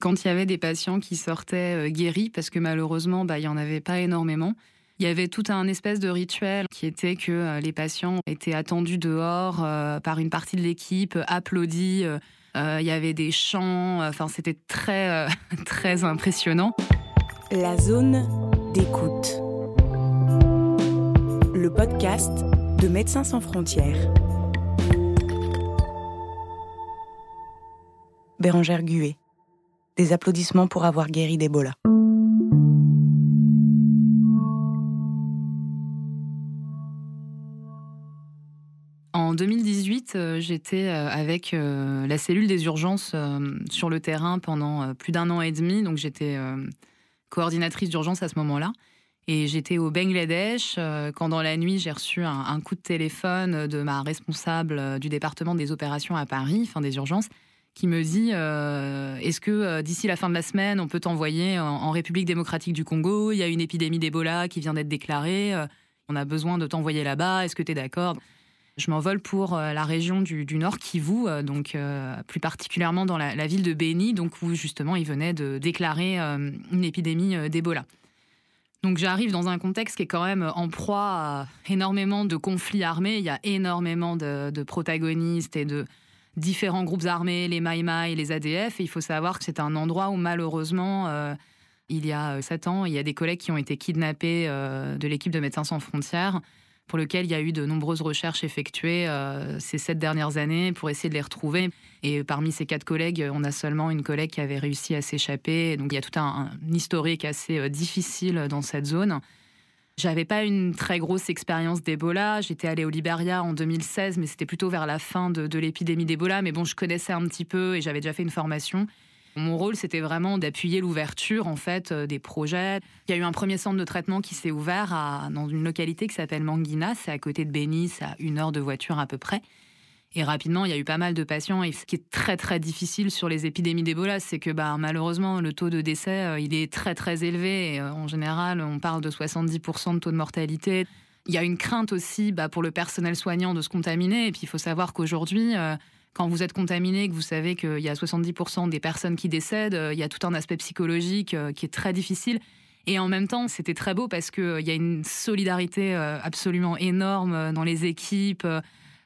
Quand il y avait des patients qui sortaient guéris, parce que malheureusement, bah, il n'y en avait pas énormément, il y avait tout un espèce de rituel qui était que les patients étaient attendus dehors par une partie de l'équipe, applaudis. il y avait des chants, enfin c'était très très impressionnant. La zone d'écoute. Le podcast de Médecins sans frontières. Bérangère Gué. Des applaudissements pour avoir guéri d'Ebola. En 2018, euh, j'étais euh, avec euh, la cellule des urgences sur le terrain pendant plus d'un an et demi. Donc j'étais coordinatrice d'urgence à ce moment-là. Et j'étais au Bangladesh quand dans la nuit j'ai reçu un, coup de téléphone de ma responsable du département des opérations à Paris, enfin des urgences, qui me dit Est-ce que d'ici la fin de la semaine on peut t'envoyer en, République démocratique du Congo? Il y a une épidémie d'Ebola qui vient d'être déclarée. on a besoin de t'envoyer là-bas. Est-ce que tu es d'accord? Je m'envole pour euh, la région du, Nord Kivu, euh, donc euh, plus particulièrement dans la, ville de Beni, donc où justement il venait de déclarer une épidémie d'Ebola. Donc j'arrive dans un contexte qui est quand même en proie à énormément de conflits armés. Il y a énormément de, protagonistes et de différents groupes armés, les Maïmaï, les ADF. Il faut savoir que c'est un endroit où malheureusement, il y a sept ans, il y a des collègues qui ont été kidnappés de l'équipe de Médecins sans frontières pour lequel il y a eu de nombreuses recherches effectuées euh, ces sept dernières années pour essayer de les retrouver. Et parmi ces quatre collègues, on a seulement une collègue qui avait réussi à s'échapper. Donc il y a tout un, historique assez euh, difficile dans cette zone. J'avais pas une très grosse expérience d'Ebola. J'étais allée au Liberia en 2016, mais c'était plutôt vers la fin de, l'épidémie d'Ebola. Mais bon, je connaissais un petit peu et j'avais déjà fait une formation. Mon rôle, c'était vraiment d'appuyer l'ouverture en fait euh, des projets. Il y a eu un premier centre de traitement qui s'est ouvert dans une localité qui s'appelle Manguina, c'est à côté de Bénis, à une heure de voiture à peu près. Et rapidement, il y a eu pas mal de patients. Et ce qui est très très difficile sur les épidémies d'Ebola, c'est que bah, malheureusement, le taux de décès, euh, il est très très élevé. Euh, en général, on parle de 70% de taux de mortalité. Il y a une crainte aussi bah, pour le personnel soignant de se contaminer. Et puis, il faut savoir qu'aujourd'hui, quand vous êtes contaminé, que vous savez qu'il y a 70% des personnes qui décèdent, euh, il y a tout un aspect psychologique euh, qui est très difficile. Et en même temps, c'était très beau parce qu'il euh, y a une solidarité absolument énorme dans les équipes.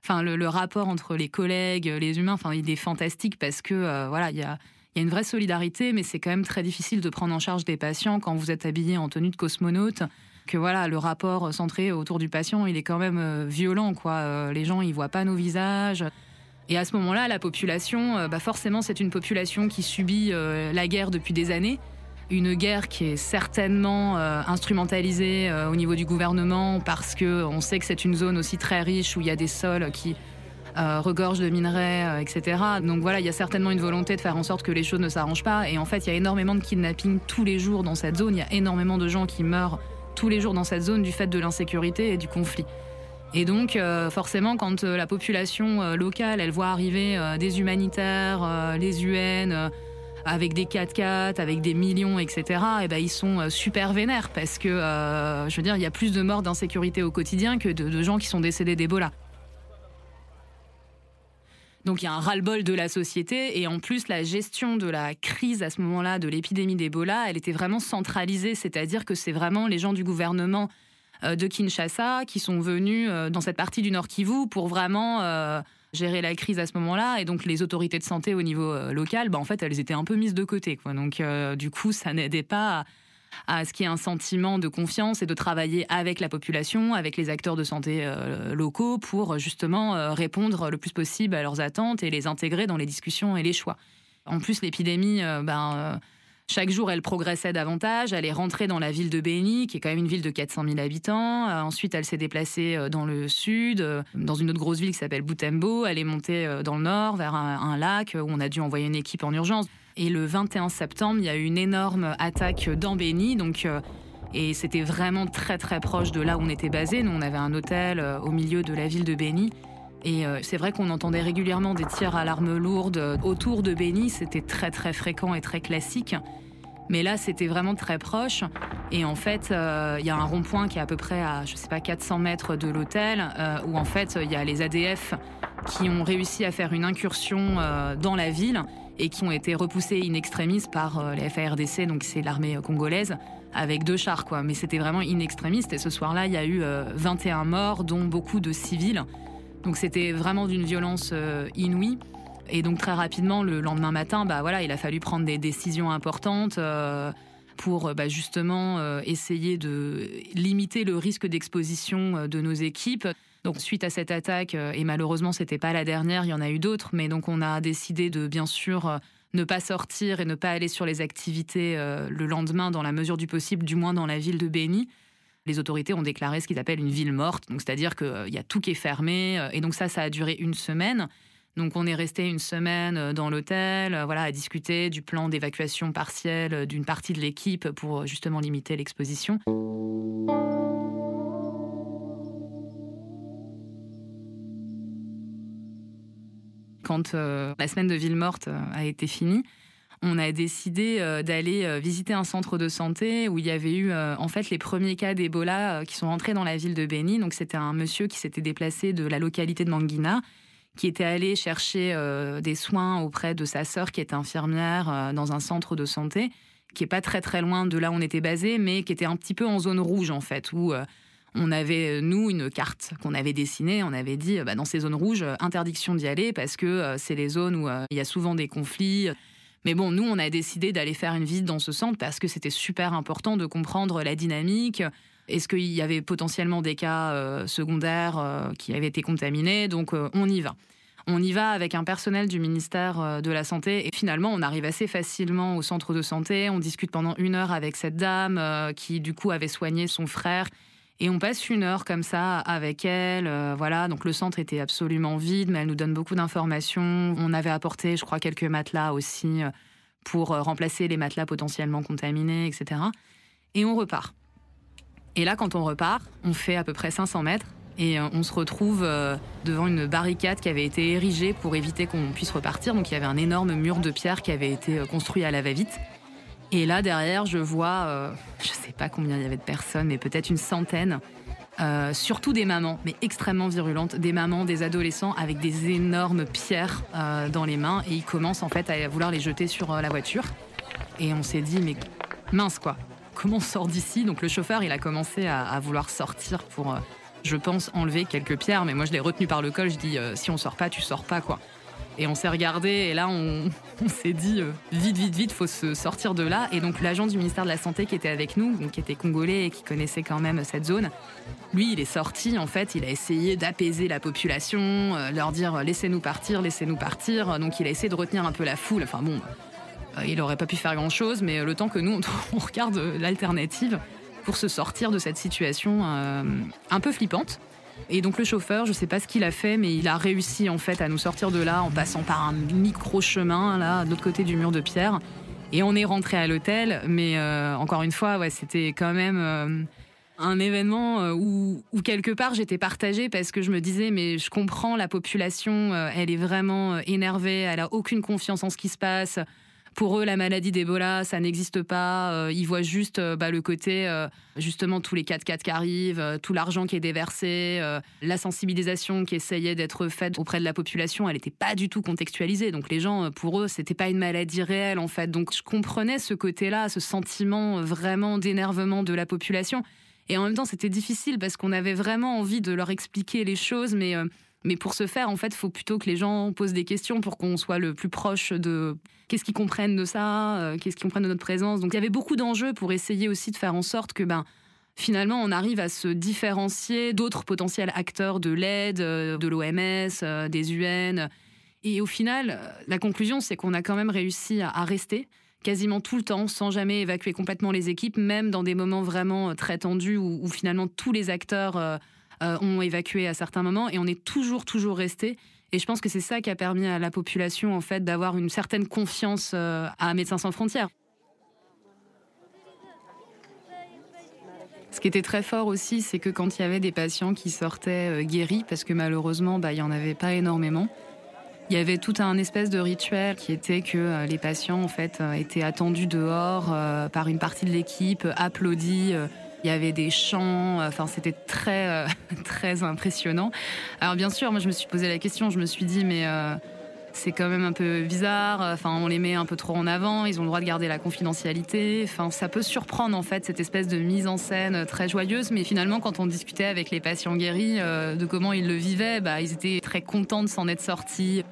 Enfin, le, rapport entre les collègues, les humains, enfin, il est fantastique parce que voilà, il y a, une vraie solidarité, mais c'est quand même très difficile de prendre en charge des patients quand vous êtes habillé en tenue de cosmonaute. Que voilà, le rapport centré autour du patient, il est quand même violent, quoi. les gens, ils voient pas nos visages. Et à ce moment-là, la population, euh, bah forcément, c'est une population qui subit euh, la guerre depuis des années. Une guerre qui est certainement euh, instrumentalisée au niveau du gouvernement parce qu'on sait que c'est une zone aussi très riche où il y a des sols qui regorgent de minerais, etc. Donc voilà, il y a certainement une volonté de faire en sorte que les choses ne s'arrangent pas. Et en fait, il y a énormément de kidnappings tous les jours dans cette zone. Il y a énormément de gens qui meurent tous les jours dans cette zone du fait de l'insécurité et du conflit. Et donc, euh, forcément, quand euh, la population euh, locale, elle voit arriver des humanitaires, les UN, avec des 4x4, avec des millions, etc., et eh ben, ils sont super vénères parce que, je veux dire, il y a plus de morts d'insécurité au quotidien que de, gens qui sont décédés d'Ebola. Donc il y a un ras-le-bol de la société et en plus la gestion de la crise à ce moment-là, de l'épidémie d'Ebola, elle était vraiment centralisée, c'est-à-dire que c'est vraiment les gens du gouvernement euh, de Kinshasa qui sont venus euh, dans cette partie du Nord Kivu pour vraiment euh, gérer la crise à ce moment-là. Et donc, les autorités de santé au niveau local, bah, en fait, elles étaient un peu mises de côté. Quoi. Donc, du coup, ça n'aidait pas à, ce qu'il y ait un sentiment de confiance et de travailler avec la population, avec les acteurs de santé locaux pour justement répondre le plus possible à leurs attentes et les intégrer dans les discussions et les choix. En plus, l'épidémie, ben chaque jour, elle progressait davantage. Elle est rentrée dans la ville de Béni, qui est quand même une ville de 400 000 habitants. Euh, ensuite, elle s'est déplacée euh, dans le sud, euh, dans une autre grosse ville qui s'appelle Boutembo. Elle est montée dans le nord, vers un, lac, où on a dû envoyer une équipe en urgence. Et le 21 septembre, il y a eu une énorme attaque dans Béni. Donc, et c'était vraiment très très proche de là où on était basé. Nous, on avait un hôtel au milieu de la ville de Béni. Et c'est vrai qu'on entendait régulièrement des tirs à l'arme lourde autour de Béni. C'était très très fréquent et très classique. Mais là, c'était vraiment très proche. Et en fait, euh, il y a un rond-point qui est à peu près à, je sais pas, 400 mètres de l'hôtel, euh, où en fait, il y a les ADF qui ont réussi à faire une incursion euh, dans la ville et qui ont été repoussés in extremis par les FARDC, donc c'est l'armée congolaise, avec deux chars. Mais c'était vraiment in extremis. Et ce soir-là, il y a eu 21 morts, dont beaucoup de civils. Donc c'était vraiment d'une violence inouïe. Et donc très rapidement, le lendemain matin, bah voilà, il a fallu prendre des décisions importantes euh, pour bah, justement euh, essayer de limiter le risque d'exposition euh, de nos équipes. Donc suite à cette attaque, et malheureusement c'était pas la dernière, il y en a eu d'autres, mais donc on a décidé de bien sûr ne pas sortir et ne pas aller sur les activités le lendemain dans la mesure du possible, du moins dans la ville de Béni. Les autorités ont déclaré ce qu'ils appellent une ville morte, donc c'est-à-dire qu'il y a tout qui est fermé, et donc ça, ça a duré une semaine. Donc on est resté une semaine euh, dans l'hôtel, euh, voilà, à discuter du plan d'évacuation partielle euh, d'une partie de l'équipe pour justement limiter l'exposition. Quand la semaine de ville morte a été finie, on a décidé d'aller visiter un centre de santé où il y avait eu en fait les premiers cas d'Ebola qui sont rentrés dans la ville de Beni. Donc c'était un monsieur qui s'était déplacé de la localité de Manguina qui était allé chercher euh, des soins auprès de sa sœur qui est infirmière euh, dans un centre de santé, qui est pas très très loin de là où on était basé, mais qui était un petit peu en zone rouge en fait, où euh, on avait, nous, une carte qu'on avait dessinée. On avait dit, bah, dans ces zones rouges, interdiction d'y aller parce que c'est les zones où il y a souvent des conflits. Mais bon, nous, on a décidé d'aller faire une visite dans ce centre parce que c'était super important de comprendre la dynamique, est-ce qu'il y avait potentiellement des cas euh, secondaires euh, qui avaient été contaminés? Donc euh, on y va. On y va avec un personnel du ministère de la Santé et finalement on arrive assez facilement au centre de santé. On discute pendant une heure avec cette dame qui du coup avait soigné son frère et on passe une heure comme ça avec elle. voilà, donc le centre était absolument vide, mais elle nous donne beaucoup d'informations. On avait apporté, je crois, quelques matelas aussi pour remplacer les matelas potentiellement contaminés, etc. Et on repart. Et là, quand on repart, on fait à peu près 500 mètres et euh, on se retrouve euh, devant une barricade qui avait été érigée pour éviter qu'on puisse repartir. Donc il y avait un énorme mur de pierre qui avait été euh, construit à la va-vite. Et là, derrière, je vois, je ne sais pas combien il y avait de personnes, mais peut-être une centaine, surtout des mamans, mais extrêmement virulentes, des mamans, des adolescents avec des énormes pierres dans les mains. Et ils commencent en fait à vouloir les jeter sur la voiture. Et on s'est dit, mais mince quoi, comment on sort d'ici? Donc le chauffeur, il a commencé à, vouloir sortir pour, euh, je pense, enlever quelques pierres. Mais moi, je l'ai retenu par le col. Je dis, euh, si on sort pas, tu sors pas, quoi. Et on s'est regardé et là, on, s'est dit, euh, vite, vite, vite, faut se sortir de là. Et donc l'agent du ministère de la Santé qui était avec nous, donc, qui était congolais et qui connaissait quand même cette zone, lui, il est sorti, en fait, il a essayé d'apaiser la population, leur dire, laissez-nous partir, laissez-nous partir. Donc il a essayé de retenir un peu la foule. Enfin bon, euh, il n'aurait pas pu faire grand-chose, mais euh, le temps que nous, on, regarde euh, l'alternative pour se sortir de cette situation un peu flippante. Et donc le chauffeur, je ne sais pas ce qu'il a fait, mais il a réussi en fait à nous sortir de là en passant par un micro chemin là, de l'autre côté du mur de pierre. Et on est rentré à l'hôtel, mais encore une fois, c'était quand même un événement où, où, quelque part j'étais partagée parce que je me disais mais je comprends la population, elle est vraiment énervée, elle a aucune confiance en ce qui se passe. Pour eux, la maladie d'Ebola, ça n'existe pas. Euh, ils voient juste euh, bah, le côté, euh, justement, tous les 4x4 qui arrivent, tout l'argent qui est déversé, la sensibilisation qui essayait d'être faite auprès de la population, elle n'était pas du tout contextualisée. Donc les gens, pour eux, c'était pas une maladie réelle, en fait. Donc je comprenais ce côté-là, ce sentiment vraiment d'énervement de la population. Et en même temps, c'était difficile parce qu'on avait vraiment envie de leur expliquer les choses, mais mais pour ce faire, en fait, il faut plutôt que les gens posent des questions pour qu'on soit le plus proche de qu'est-ce qu'ils comprennent de ça, euh, qu'est-ce qu'ils comprennent de notre présence. Donc il y avait beaucoup d'enjeux pour essayer aussi de faire en sorte que ben, finalement on arrive à se différencier d'autres potentiels acteurs de l'aide, euh, de l'OMS, euh, des UN. Et au final, la conclusion, c'est qu'on a quand même réussi à, rester quasiment tout le temps, sans jamais évacuer complètement les équipes, même dans des moments vraiment très tendus où, finalement tous les acteurs euh, ont évacué à certains moments et on est toujours, toujours resté. Et je pense que c'est ça qui a permis à la population en fait d'avoir une certaine confiance euh, à Médecins sans frontières. Ce qui était très fort aussi, c'est que quand il y avait des patients qui sortaient euh, guéris, parce que malheureusement, bah, il n'y en avait pas énormément, il y avait tout un espèce de rituel qui était que les patients en fait étaient attendus dehors par une partie de l'équipe, applaudis il y avait des chants, enfin c'était très euh, très impressionnant. Alors bien sûr, moi je me suis posé la question, je me suis dit mais euh, c'est quand même un peu bizarre. Enfin, on les met un peu trop en avant. Ils ont le droit de garder la confidentialité. Enfin, ça peut surprendre en fait cette espèce de mise en scène très joyeuse. Mais finalement, quand on discutait avec les patients guéris euh, de comment ils le vivaient, bah, ils étaient très contents de s'en être sortis.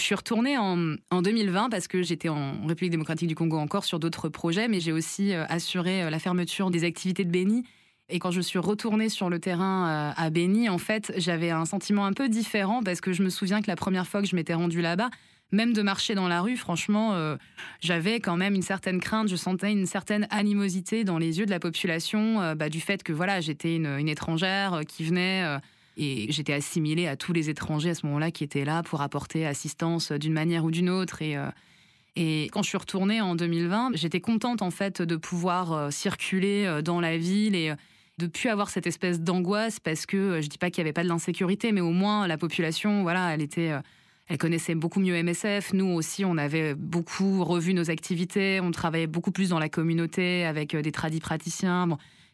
Je suis retournée en, en 2020 parce que j'étais en République démocratique du Congo encore sur d'autres projets, mais j'ai aussi euh, assuré euh, la fermeture des activités de Béni et quand je suis retournée sur le terrain euh, à Béni, en fait, j'avais un sentiment un peu différent parce que je me souviens que la première fois que je m'étais rendue là-bas, même de marcher dans la rue, franchement, j'avais quand même une certaine crainte, je sentais une certaine animosité dans les yeux de la population, bah, du fait que voilà, j'étais une, étrangère qui venait et j'étais assimilée à tous les étrangers à ce moment-là qui étaient là pour apporter assistance d'une manière ou d'une autre. Et, et quand je suis retournée en 2020, j'étais contente en fait de pouvoir circuler dans la ville et de plus avoir cette espèce d'angoisse parce que euh, je dis pas qu'il y avait pas de l'insécurité, mais au moins la population, voilà, elle était, euh, elle connaissait beaucoup mieux MSF. Nous aussi, on avait beaucoup revu nos activités, on travaillait beaucoup plus dans la communauté avec euh, des tradis praticiens.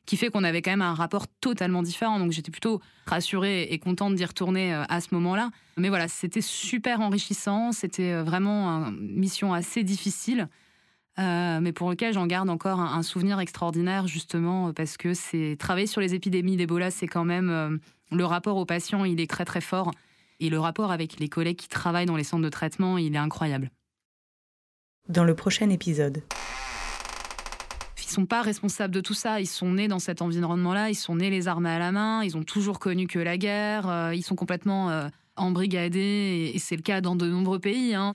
Qui fait qu'on avait quand même un rapport totalement différent. Donc j'étais plutôt rassurée et contente d'y retourner à ce moment-là. Mais voilà, c'était super enrichissant, c'était vraiment une mission assez difficile. Euh, mais pour lequel j'en garde encore un, souvenir extraordinaire, justement, parce que c'est travailler sur les épidémies d'Ebola, c'est quand même euh, le rapport aux patients, il est très très fort. Et le rapport avec les collègues qui travaillent dans les centres de traitement, il est incroyable. Dans le prochain épisode. Sont pas responsables de tout ça. Ils sont nés dans cet environnement-là. Ils sont nés les armes à la main. Ils ont toujours connu que la guerre. Euh, ils sont complètement embrigadés. Et c'est le cas dans de nombreux pays. Hein.